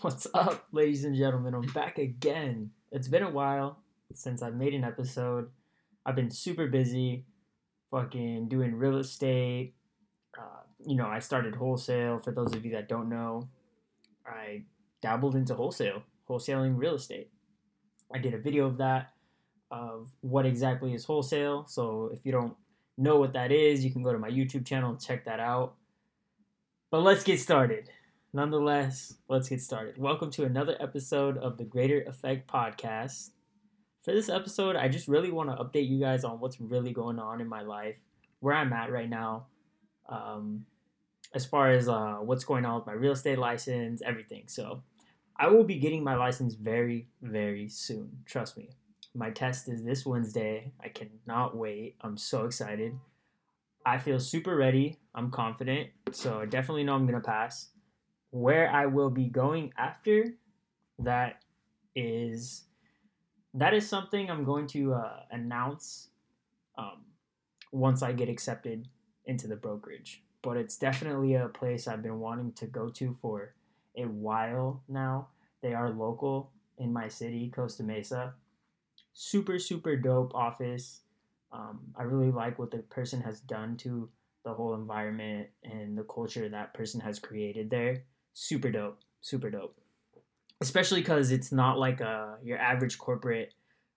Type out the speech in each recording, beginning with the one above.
What's up, ladies and gentlemen? I'm back again. It's been a while since I've made an episode. I've been super busy, fucking doing real estate. Uh, you know, I started wholesale. For those of you that don't know, I dabbled into wholesale, wholesaling real estate. I did a video of that, of what exactly is wholesale. So if you don't know what that is, you can go to my YouTube channel and check that out. But let's get started. Nonetheless, let's get started. Welcome to another episode of the Greater Effect Podcast. For this episode, I just really want to update you guys on what's really going on in my life, where I'm at right now, um, as far as uh, what's going on with my real estate license, everything. So, I will be getting my license very, very soon. Trust me. My test is this Wednesday. I cannot wait. I'm so excited. I feel super ready. I'm confident. So I definitely know I'm going to pass. Where I will be going after that is that is something I'm going to uh, announce um, once I get accepted into the brokerage. But it's definitely a place I've been wanting to go to for a while now. They are local in my city, Costa Mesa. Super, super dope office. Um, I really like what the person has done to the whole environment and the culture that person has created there. Super dope. Super dope. Especially because it's not like a, your average corporate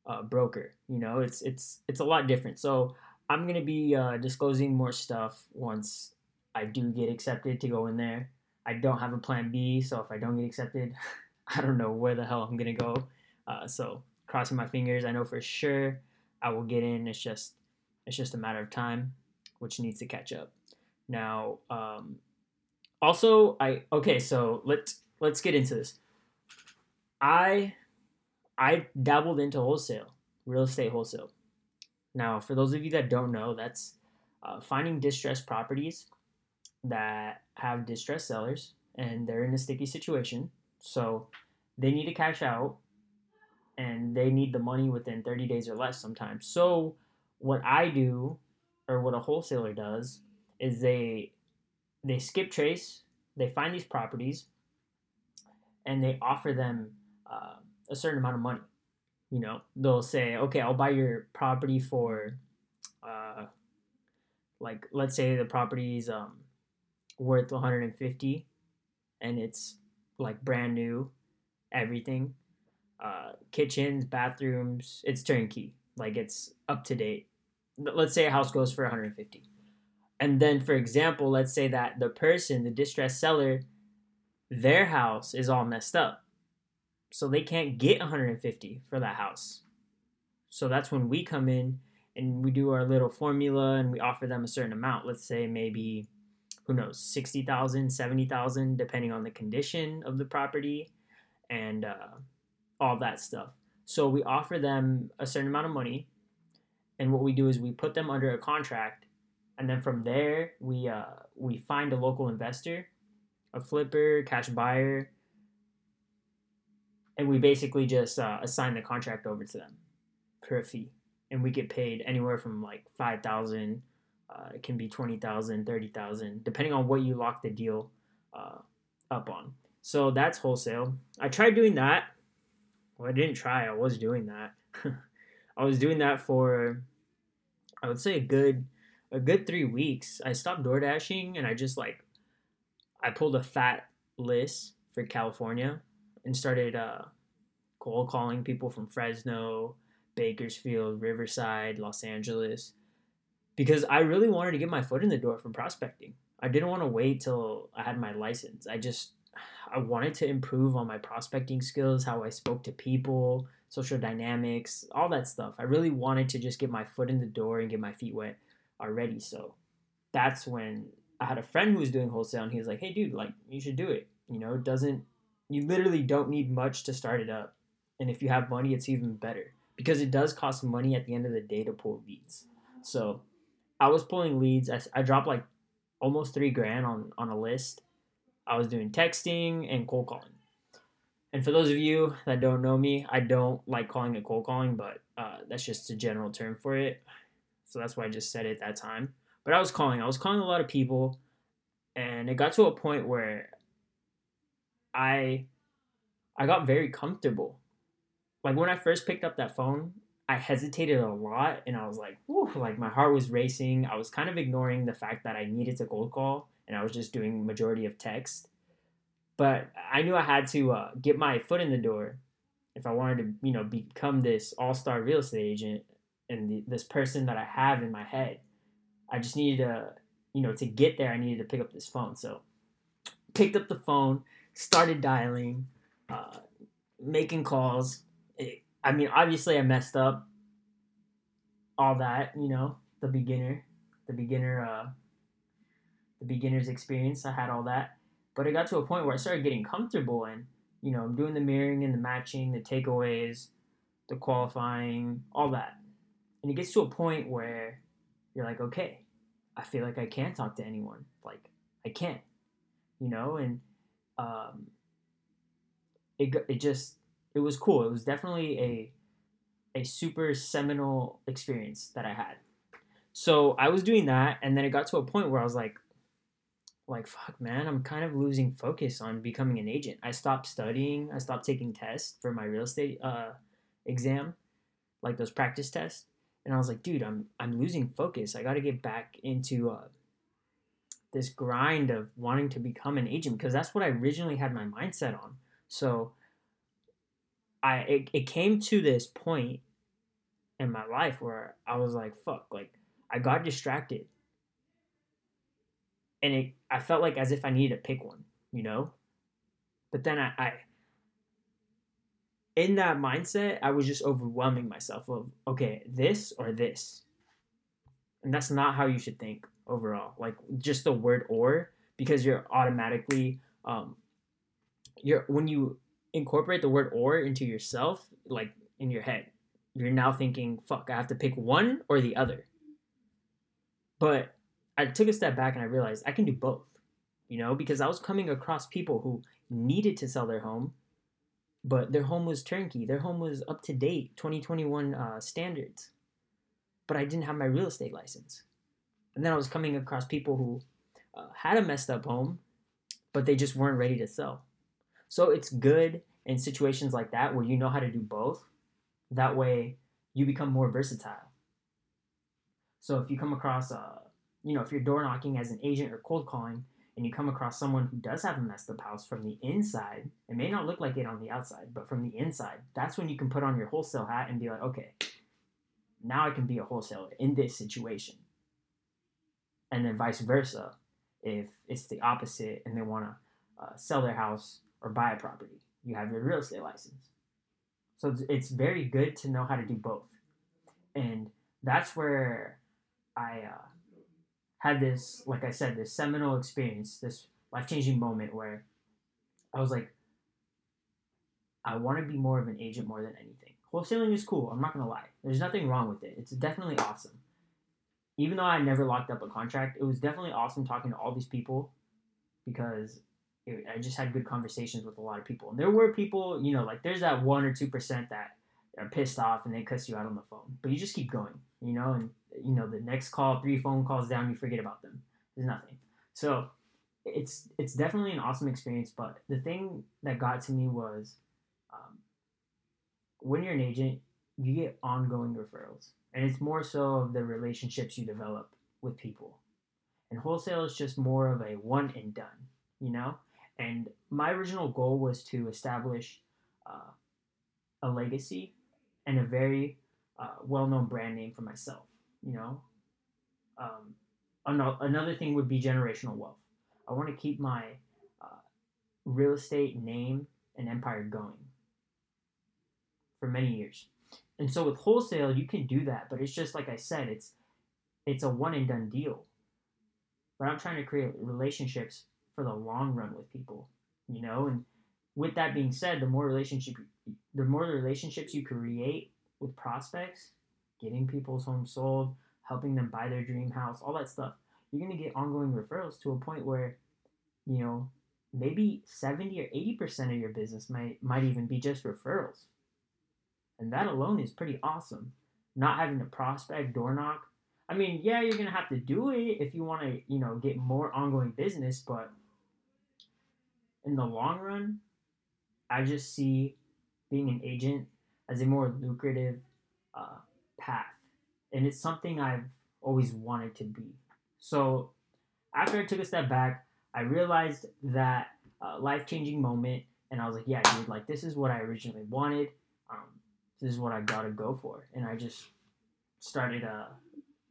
uh, broker. You know, it's it's it's a lot different. So I'm gonna be uh, disclosing more stuff once I do get accepted to go in there. I don't have a plan B, so if I don't get accepted, I don't know where the hell I'm gonna go. Uh, so crossing my fingers. I know for sure I will get in. It's just it's just a matter of time, which needs to catch up. Now, um, also I okay, so let's let's get into this. I I dabbled into wholesale, real estate wholesale. Now, for those of you that don't know, that's uh, finding distressed properties that have distressed sellers and they're in a sticky situation. So they need to cash out and they need the money within 30 days or less sometimes. So what I do or what a wholesaler does is they they skip trace, they find these properties and they offer them uh, a certain amount of money. You know, they'll say, "Okay, I'll buy your property for uh like let's say the property's um worth 150 and it's like brand new everything uh, kitchens, bathrooms. It's turnkey. Like it's up to date. Let's say a house goes for 150. And then, for example, let's say that the person, the distressed seller, their house is all messed up. So they can't get 150 for that house. So that's when we come in and we do our little formula and we offer them a certain amount. Let's say maybe, who knows, 60,000, 70,000, depending on the condition of the property and uh, all that stuff. So we offer them a certain amount of money, and what we do is we put them under a contract, and then from there we uh, we find a local investor, a flipper, cash buyer, and we basically just uh, assign the contract over to them for a fee, and we get paid anywhere from like five thousand. Uh, it can be 20,000, 30,000, depending on what you lock the deal uh, up on. So that's wholesale. I tried doing that well, I didn't try. I was doing that. I was doing that for, I would say a good, a good three weeks. I stopped door dashing and I just like, I pulled a fat list for California and started uh, cold calling people from Fresno, Bakersfield, Riverside, Los Angeles, because I really wanted to get my foot in the door from prospecting. I didn't want to wait till I had my license. I just I wanted to improve on my prospecting skills, how I spoke to people, social dynamics, all that stuff. I really wanted to just get my foot in the door and get my feet wet already. So that's when I had a friend who was doing wholesale and he was like, "Hey dude, like you should do it. You know, it doesn't you literally don't need much to start it up. And if you have money, it's even better because it does cost money at the end of the day to pull leads. So I was pulling leads. I, I dropped like almost three grand on, on a list I was doing texting and cold calling. And for those of you that don't know me, I don't like calling it cold calling, but uh, that's just a general term for it. So that's why I just said it that time. But I was calling. I was calling a lot of people, and it got to a point where I I got very comfortable. Like when I first picked up that phone, I hesitated a lot and I was like, whew, like my heart was racing. I was kind of ignoring the fact that I needed to cold call and I was just doing majority of text. But I knew I had to uh, get my foot in the door if I wanted to, you know, become this all-star real estate agent and the, this person that I have in my head. I just needed to, you know, to get there, I needed to pick up this phone. So picked up the phone, started dialing, uh, making calls. It, I mean, obviously, I messed up all that, you know, the beginner, the beginner, uh, the beginner's experience. I had all that, but it got to a point where I started getting comfortable and, you know, I'm doing the mirroring and the matching, the takeaways, the qualifying, all that. And it gets to a point where you're like, okay, I feel like I can't talk to anyone. Like, I can't you know, and um, it it just it was cool. It was definitely a a super seminal experience that I had. So I was doing that, and then it got to a point where I was like, like fuck, man, I'm kind of losing focus on becoming an agent. I stopped studying. I stopped taking tests for my real estate uh, exam, like those practice tests. And I was like, dude, I'm I'm losing focus. I got to get back into uh, this grind of wanting to become an agent because that's what I originally had my mindset on. So I it, it came to this point in my life where I was like, fuck, like I got distracted. And it I felt like as if I needed to pick one, you know? But then I, I in that mindset, I was just overwhelming myself of okay, this or this. And that's not how you should think overall. Like just the word or because you're automatically um you're when you incorporate the word or into yourself, like in your head, you're now thinking, fuck, I have to pick one or the other. But I took a step back and I realized I can do both. You know, because I was coming across people who needed to sell their home, but their home was turnkey. Their home was up to date, 2021 uh, standards. But I didn't have my real estate license. And then I was coming across people who uh, had a messed up home, but they just weren't ready to sell. So it's good in situations like that where you know how to do both. That way you become more versatile. So if you come across, uh, you know, if you're door knocking as an agent or cold calling, and you come across someone who does have a messed up house from the inside, it may not look like it on the outside, but from the inside, that's when you can put on your wholesale hat and be like, okay, now I can be a wholesaler in this situation. And then vice versa if it's the opposite and they want to uh, sell their house or buy a property you have your real estate license. So it's, very good to know how to do both. And that's where i uh, had this like i said this seminal experience this life-changing moment where i was like i want to be more of an agent more than anything. Wholesaling is cool i'm not gonna lie. There's nothing wrong with it. It's definitely awesome. Even though I never locked up a contract, it was definitely awesome talking to all these people because it, I just had good conversations with a lot of people. And there were people, you know, like there's that one or two percent that are pissed off and they cuss you out on the phone, but you just keep going, you know, and you know the next call, three phone calls down, you forget about them. There's nothing. So it's it's definitely an awesome experience. But the thing that got to me was um, when you're an agent, you get ongoing referrals and it's more so of the relationships you develop with people. And wholesale is just more of a one and done, you know? And my original goal was to establish uh, a legacy and a very uh, well known brand name for myself, you know? Um, another thing would be generational wealth. I want to keep my uh, real estate name and empire going for many years. And so with wholesale, you can do that, but it's just like I said, it's it's a one and done deal. But I'm trying to create relationships for the long run with people, you know. And with that being said, the more relationship, the more relationships you create with prospects, getting people's homes sold, helping them buy their dream house, all that stuff, you're gonna get ongoing referrals to a point where, you know, maybe 70 or 80% of your business might might even be just referrals and that alone is pretty awesome. Not having to prospect, door knock. I mean, yeah, you're gonna have to do it if you want to, you know, get more ongoing business. But in the long run, I just see being an agent as a more lucrative uh, path, and it's something I've always wanted to be. So after I took a step back, I realized that uh, life changing moment, and I was like, yeah, dude, like this is what I originally wanted. Um, this is what I gotta go for, and I just started uh,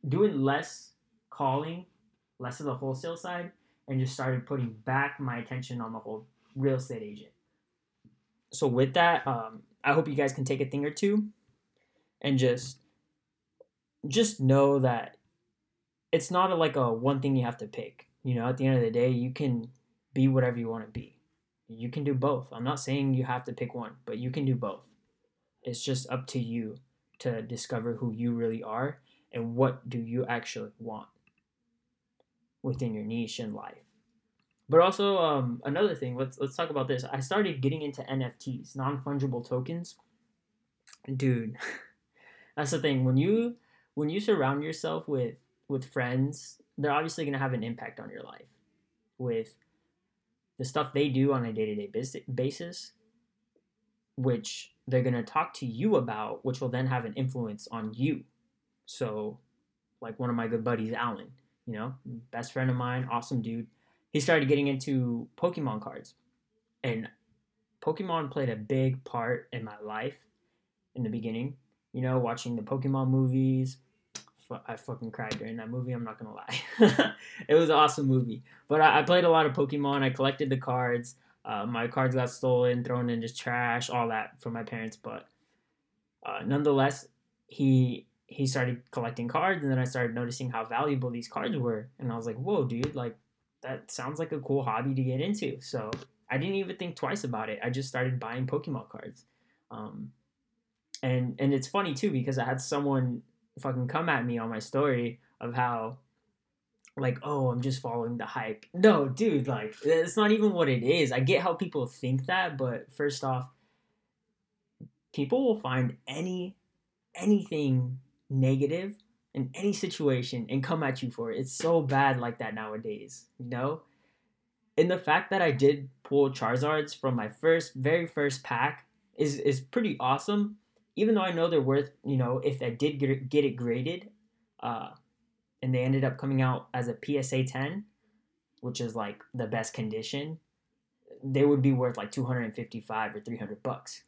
doing less calling, less of the wholesale side, and just started putting back my attention on the whole real estate agent. So with that, um, I hope you guys can take a thing or two, and just just know that it's not a, like a one thing you have to pick. You know, at the end of the day, you can be whatever you want to be. You can do both. I'm not saying you have to pick one, but you can do both. It's just up to you to discover who you really are and what do you actually want within your niche in life. But also um, another thing, let's let's talk about this. I started getting into NFTs, non-fungible tokens. Dude, that's the thing. When you when you surround yourself with with friends, they're obviously going to have an impact on your life with the stuff they do on a day-to-day basis which they're going to talk to you about which will then have an influence on you. So like one of my good buddies alan you know best friend of mine awesome dude he started getting into pokemon cards. And pokemon played a big part in my life in the beginning you know watching the pokemon movies I fucking cried during that movie. I'm not gonna lie. it was an awesome movie. But I, I, played a lot of Pokemon. I collected the cards. Uh, my cards got stolen, thrown into trash, all that from my parents. But uh, nonetheless, he he started collecting cards, and then I started noticing how valuable these cards were, and I was like, "Whoa, dude! Like that sounds like a cool hobby to get into." So I didn't even think twice about it. I just started buying Pokemon cards. Um, and and it's funny too because I had someone fucking come at me on my story of how like oh i'm just following the hype. No dude like it's not even what it is. I get how people think that but first off people will find any anything negative in any situation and come at you for it. It's so bad like that nowadays you know? And the fact that i did pull charizards from my first very first pack is is pretty awesome even though I know they're worth, you know, if I did get it, get it graded, uh, and they ended up coming out as a PSA 10, which is like the best condition, they would be worth like 255 or 300 bucks.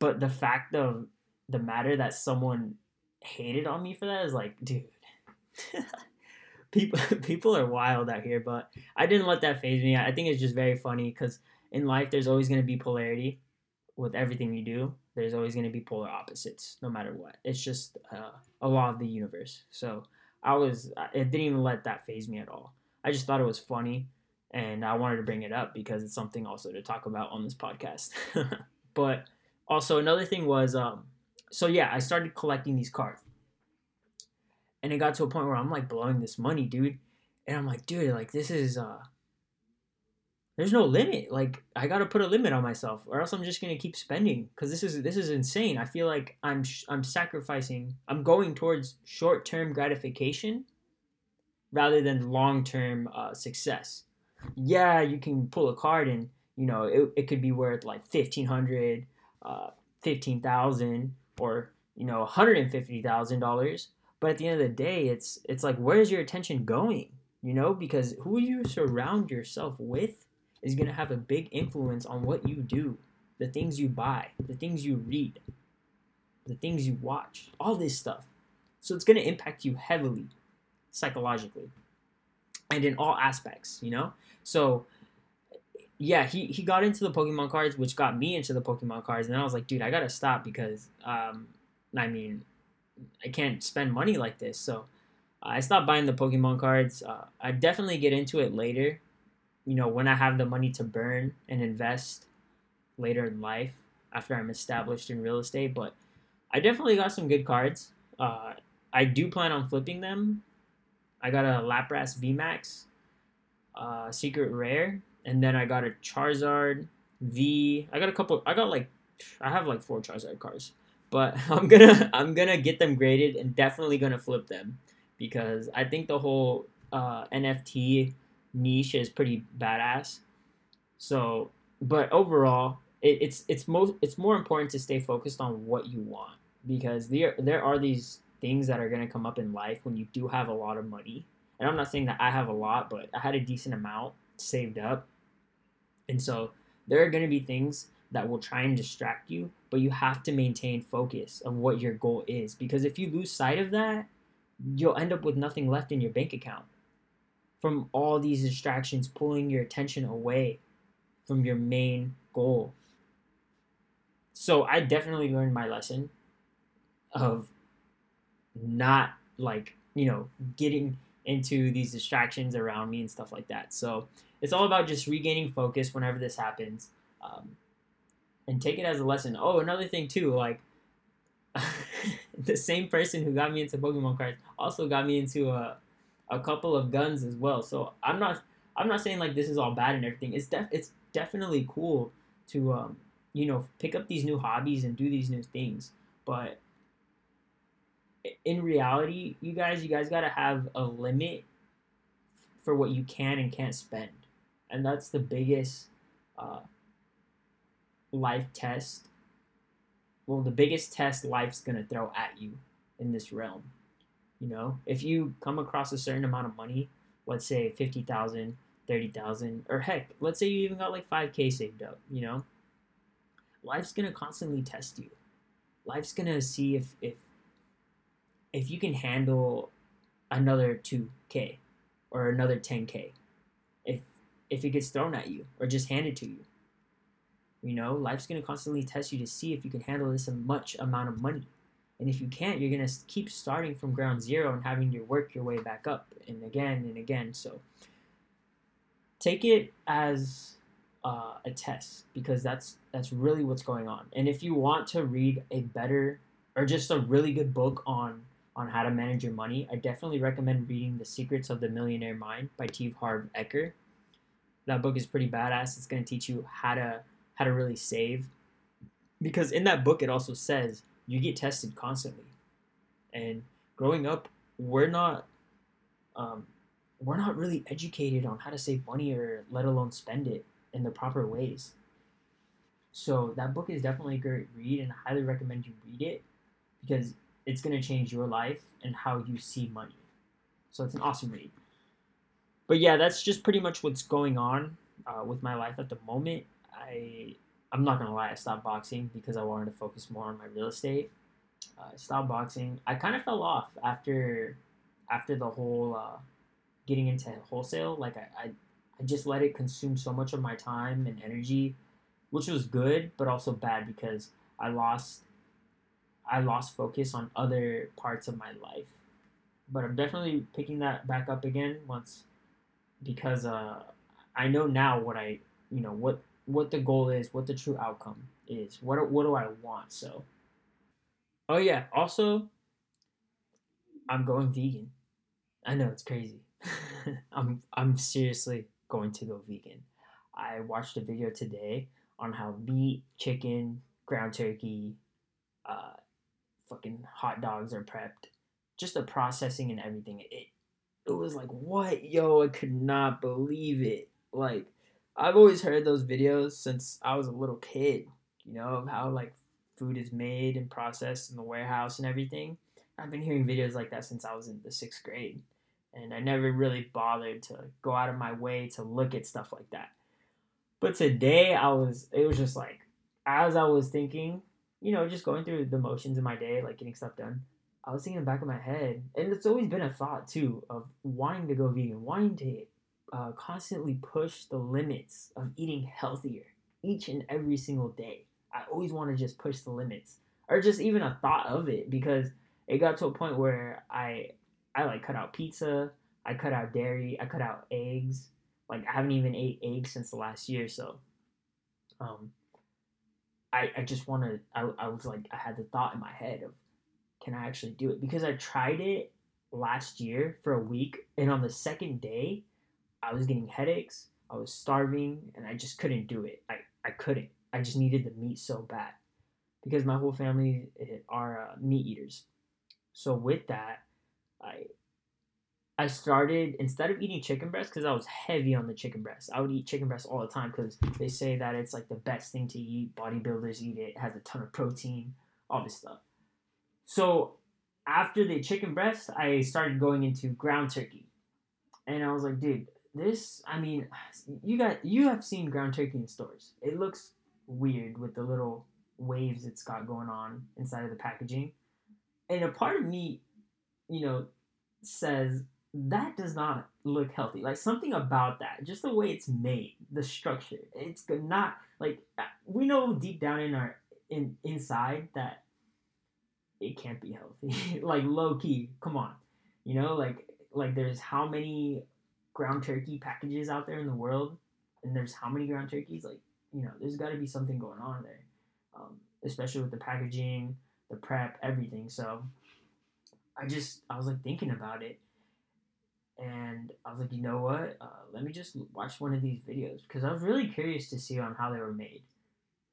But the fact of the matter that someone hated on me for that is like, dude, people people are wild out here. But I didn't let that faze me. I think it's just very funny because in life there's always going to be polarity with everything you do there's always going to be polar opposites no matter what. It's just uh, a law of the universe. So i was it didn't even let that faze me at all. I just thought it was funny and i wanted to bring it up because it's something also to talk about on this podcast. But also another thing was um so yeah i started collecting these cards. And it got to a point where i'm like blowing this money dude. And i'm like dude like this is uh there's no limit. Like I got to put a limit on myself, or else I'm just gonna keep spending. Cause this is this is insane. I feel like I'm I'm sacrificing. I'm going towards short term gratification rather than long term uh, success. Yeah, you can pull a card and you know it, it could be worth like fifteen hundred, uh, fifteen thousand, or you know one hundred and fifty thousand dollars. But at the end of the day, it's it's like where's your attention going? You know, because who you surround yourself with is going to have a big influence on what you do, the things you buy, the things you read, the things you watch, all this stuff. So it's going to impact you heavily psychologically and in all aspects, you know? So yeah, he, he got into the Pokemon cards, which got me into the Pokemon cards. And I was like, dude, I got to stop because, um, I mean, I can't spend money like this. So I stopped buying the Pokemon cards. Uh, I definitely get into it later you know, when I have the money to burn and invest later in life after I'm established in real estate. But I definitely got some good cards. Uh, I do plan on flipping them. I got a Lapras VMAX, uh, Secret Rare, and then I got a Charizard V. I got a couple. I got like, I have like four Charizard cards, but I'm gonna I'm gonna get them graded and definitely gonna flip them because I think the whole uh, NFT niche is pretty badass. So, but overall, it, it's it's most it's more important to stay focused on what you want because there there are these things that are going to come up in life when you do have a lot of money. And I'm not saying that I have a lot, but I had a decent amount saved up. And so there are going to be things that will try and distract you, but you have to maintain focus of what your goal is because if you lose sight of that, you'll end up with nothing left in your bank account from all these distractions pulling your attention away from your main goal. So I definitely learned my lesson of not like, you know, getting into these distractions around me and stuff like that. So it's all about just regaining focus whenever this happens. Um, and take it as a lesson. Oh, another thing too, like the same person who got me into Pokemon cards also got me into a a couple of guns as well. So I'm not I'm not saying like this is all bad and everything. It's def it's definitely cool to um you know pick up these new hobbies and do these new things. But in reality, you guys, you guys gotta have a limit for what you can and can't spend, and that's the biggest uh, life test. Well, the biggest test life's gonna throw at you in this realm. You know, if you come across a certain amount of money, let's say 50,000, 30,000, or heck, let's say you even got like 5K saved up, you know, life's going to constantly test you. Life's going to see if, if, if you can handle another 2K or another 10K. If, if it gets thrown at you or just handed to you. You know, life's going to constantly test you to see if you can handle this much amount of money. And if you can't, you're going to keep starting from ground zero and having to work your way back up and again and again. So take it as uh, a test because that's that's really what's going on. And if you want to read a better or just a really good book on on how to manage your money, I definitely recommend reading The Secrets of the Millionaire Mind by T. Harv Eker. That book is pretty badass. It's going to teach you how to how to really save because in that book it also says you get tested constantly. And growing up, we're not um, we're not really educated on how to save money or let alone spend it in the proper ways. So that book is definitely a great read, and I highly recommend you read it because it's gonna change your life and how you see money. So it's an awesome read. But yeah, that's just pretty much what's going on uh, with my life at the moment. I I'm not gonna lie, I stopped boxing because I wanted to focus more on my real estate. Uh, I stopped boxing. I kind of fell off after after the whole uh, getting into wholesale. Like I, I I just let it consume so much of my time and energy, which was good, but also bad because I lost I lost focus on other parts of my life. But I'm definitely picking that back up again once because uh, I know now what I you know what what the goal is, what the true outcome is. What what do I want? So, oh yeah. Also, I'm going vegan. I know it's crazy. I'm I'm seriously going to go vegan. I watched a video today on how meat, chicken, ground turkey, uh, fucking hot dogs are prepped. Just the processing and everything. It it was like what yo, I could not believe it. Like I've always heard those videos since I was a little kid, you know, of how like food is made and processed in the warehouse and everything. I've been hearing videos like that since I was in the sixth grade. And I never really bothered to go out of my way to look at stuff like that. But today I was, it was just like, as I was thinking, you know, just going through the motions of my day, like getting stuff done, I was thinking in the back of my head, and it's always been a thought too of wanting to go vegan, wanting to uh, constantly push the limits of eating healthier each and every single day. I always want to just push the limits, or just even a thought of it, because it got to a point where I, I like cut out pizza, I cut out dairy, I cut out eggs. Like I haven't even ate eggs since the last year, so, um, I I just want to. I I was like I had the thought in my head of, can I actually do it? Because I tried it last year for a week, and on the second day, I was getting headaches, I was starving, and I just couldn't do it. I, I couldn't. I just needed the meat so bad because my whole family eh, are uh, meat eaters. So with that, I I started instead of eating chicken breast because I was heavy on the chicken breast. I would eat chicken breast all the time because they say that it's like the best thing to eat. Bodybuilders eat it. it. Has a ton of protein, all this stuff. So after the chicken breast, I started going into ground turkey, and I was like, dude, this. I mean, you got you have seen ground turkey in stores. It looks weird with the little waves it's got going on inside of the packaging, and a part of me, you know, says that does not look healthy. Like something about that, just the way it's made, the structure, it's not like uh, we know deep down in our in inside that it can't be healthy. like low key, come on, you know, like like there's how many ground turkey packages out there in the world, and there's how many ground turkeys. Like you know, there's got to be something going on there, um, especially with the packaging, the prep, everything. So I just I was like thinking about it and I was like, you know what? Uh, let me just watch one of these videos because I was really curious to see on how they were made,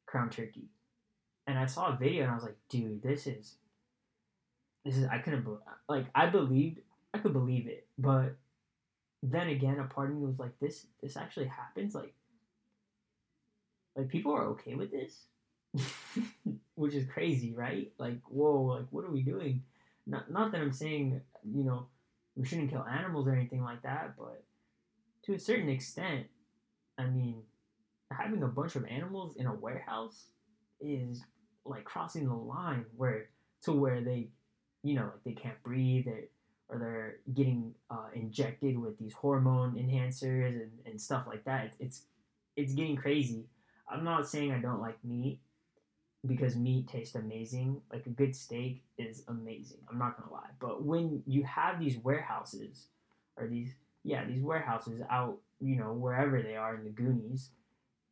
crown turkey. And I saw a video and I was like, dude, this is, this is I couldn't like I believed I could believe it, but then again, a part of me was like, this this actually happens, like, like people are okay with this, which is crazy, right? Like, whoa, like what are we doing? Not not that I'm saying you know we shouldn't kill animals or anything like that, but to a certain extent, I mean, having a bunch of animals in a warehouse is like crossing the line where to where they, you know, like they can't breathe or, or they're getting uh, injected with these hormone enhancers and, and stuff like that. It's, it's it's getting crazy. I'm not saying I don't like meat because meat tastes amazing. Like a good steak is amazing. I'm not gonna lie. But when you have these warehouses, or these yeah these warehouses out you know wherever they are in the Goonies,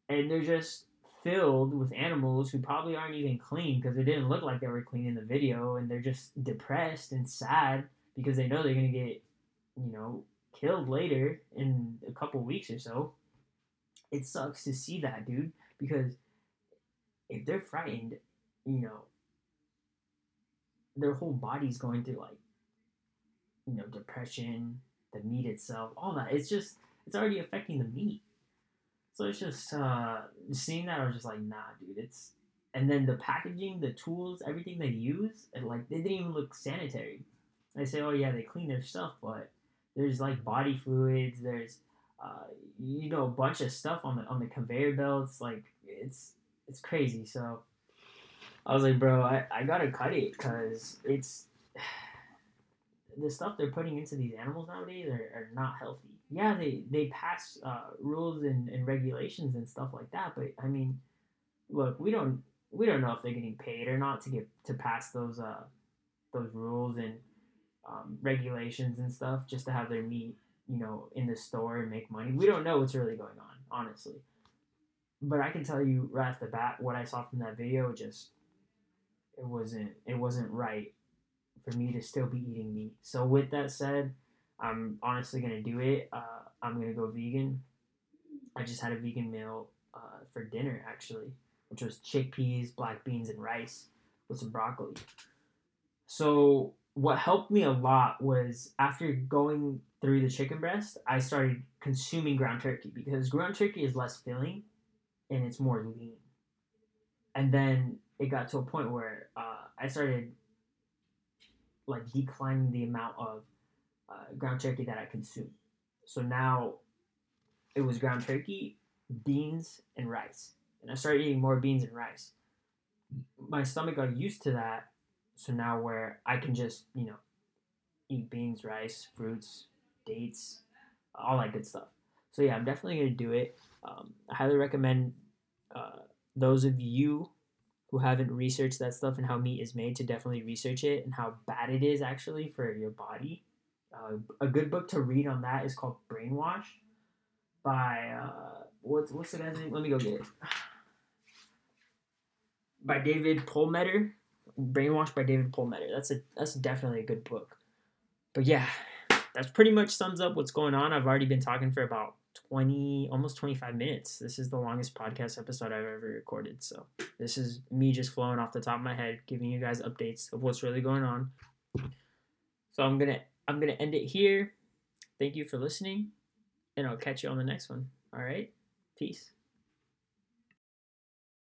and they're just filled with animals who probably aren't even clean because it didn't look like they were clean in the video, and they're just depressed and sad because they know they're gonna get you know killed later in a couple weeks or so. It sucks to see that, dude, because if they're frightened, you know, their whole body's going through like, you know, depression, the meat itself, all that. It's just, it's already affecting the meat. So it's just, uh, seeing that, I was just like, nah, dude, it's, and then the packaging, the tools, everything they use, and like, they didn't even look sanitary. They say, oh yeah, they clean their stuff, but there's like body fluids, there's, uh, you know, a bunch of stuff on the on the conveyor belts. Like it's it's crazy. So I was like, bro, I, I gotta cut it because it's the stuff they're putting into these animals nowadays are, are not healthy. Yeah, they they pass uh, rules and, and regulations and stuff like that, but I mean, look, we don't we don't know if they're getting paid or not to get to pass those uh those rules and um, regulations and stuff just to have their meat you know in the store and make money. We don't know what's really going on, honestly but I can tell you right off the bat what I saw from that video just it wasn't it wasn't right for me to still be eating meat. So with that said, I'm honestly gonna do it. Uh, I'm gonna go vegan. I just had a vegan meal uh, for dinner actually, which was chickpeas, black beans, and rice with some broccoli. So what helped me a lot was after going through the chicken breast, I started consuming ground turkey because ground turkey is less filling and it's more lean. And then it got to a point where uh, I started like declining the amount of uh, ground turkey that I consume. So now it was ground turkey, beans, and rice. And I started eating more beans and rice. My stomach got used to that. So now where I can just, you know, eat beans, rice, fruits, dates, all that good stuff. So yeah, I'm definitely gonna do it. Um, I highly recommend uh, those of you who haven't researched that stuff and how meat is made to definitely research it and how bad it is actually for your body. Uh, a good book to read on that is called Brainwash by uh, what's what's the name? Let me go get it. By David Perlmutter. Brainwash by David Perlmutter. That's a that's definitely a good book. But yeah, that's pretty much sums up what's going on. I've already been talking for about 20 almost 25 minutes this is the longest podcast episode i've ever recorded so this is me just flowing off the top of my head giving you guys updates of what's really going on so i'm gonna i'm gonna end it here thank you for listening, and I'll catch you on the next one. All right, peace.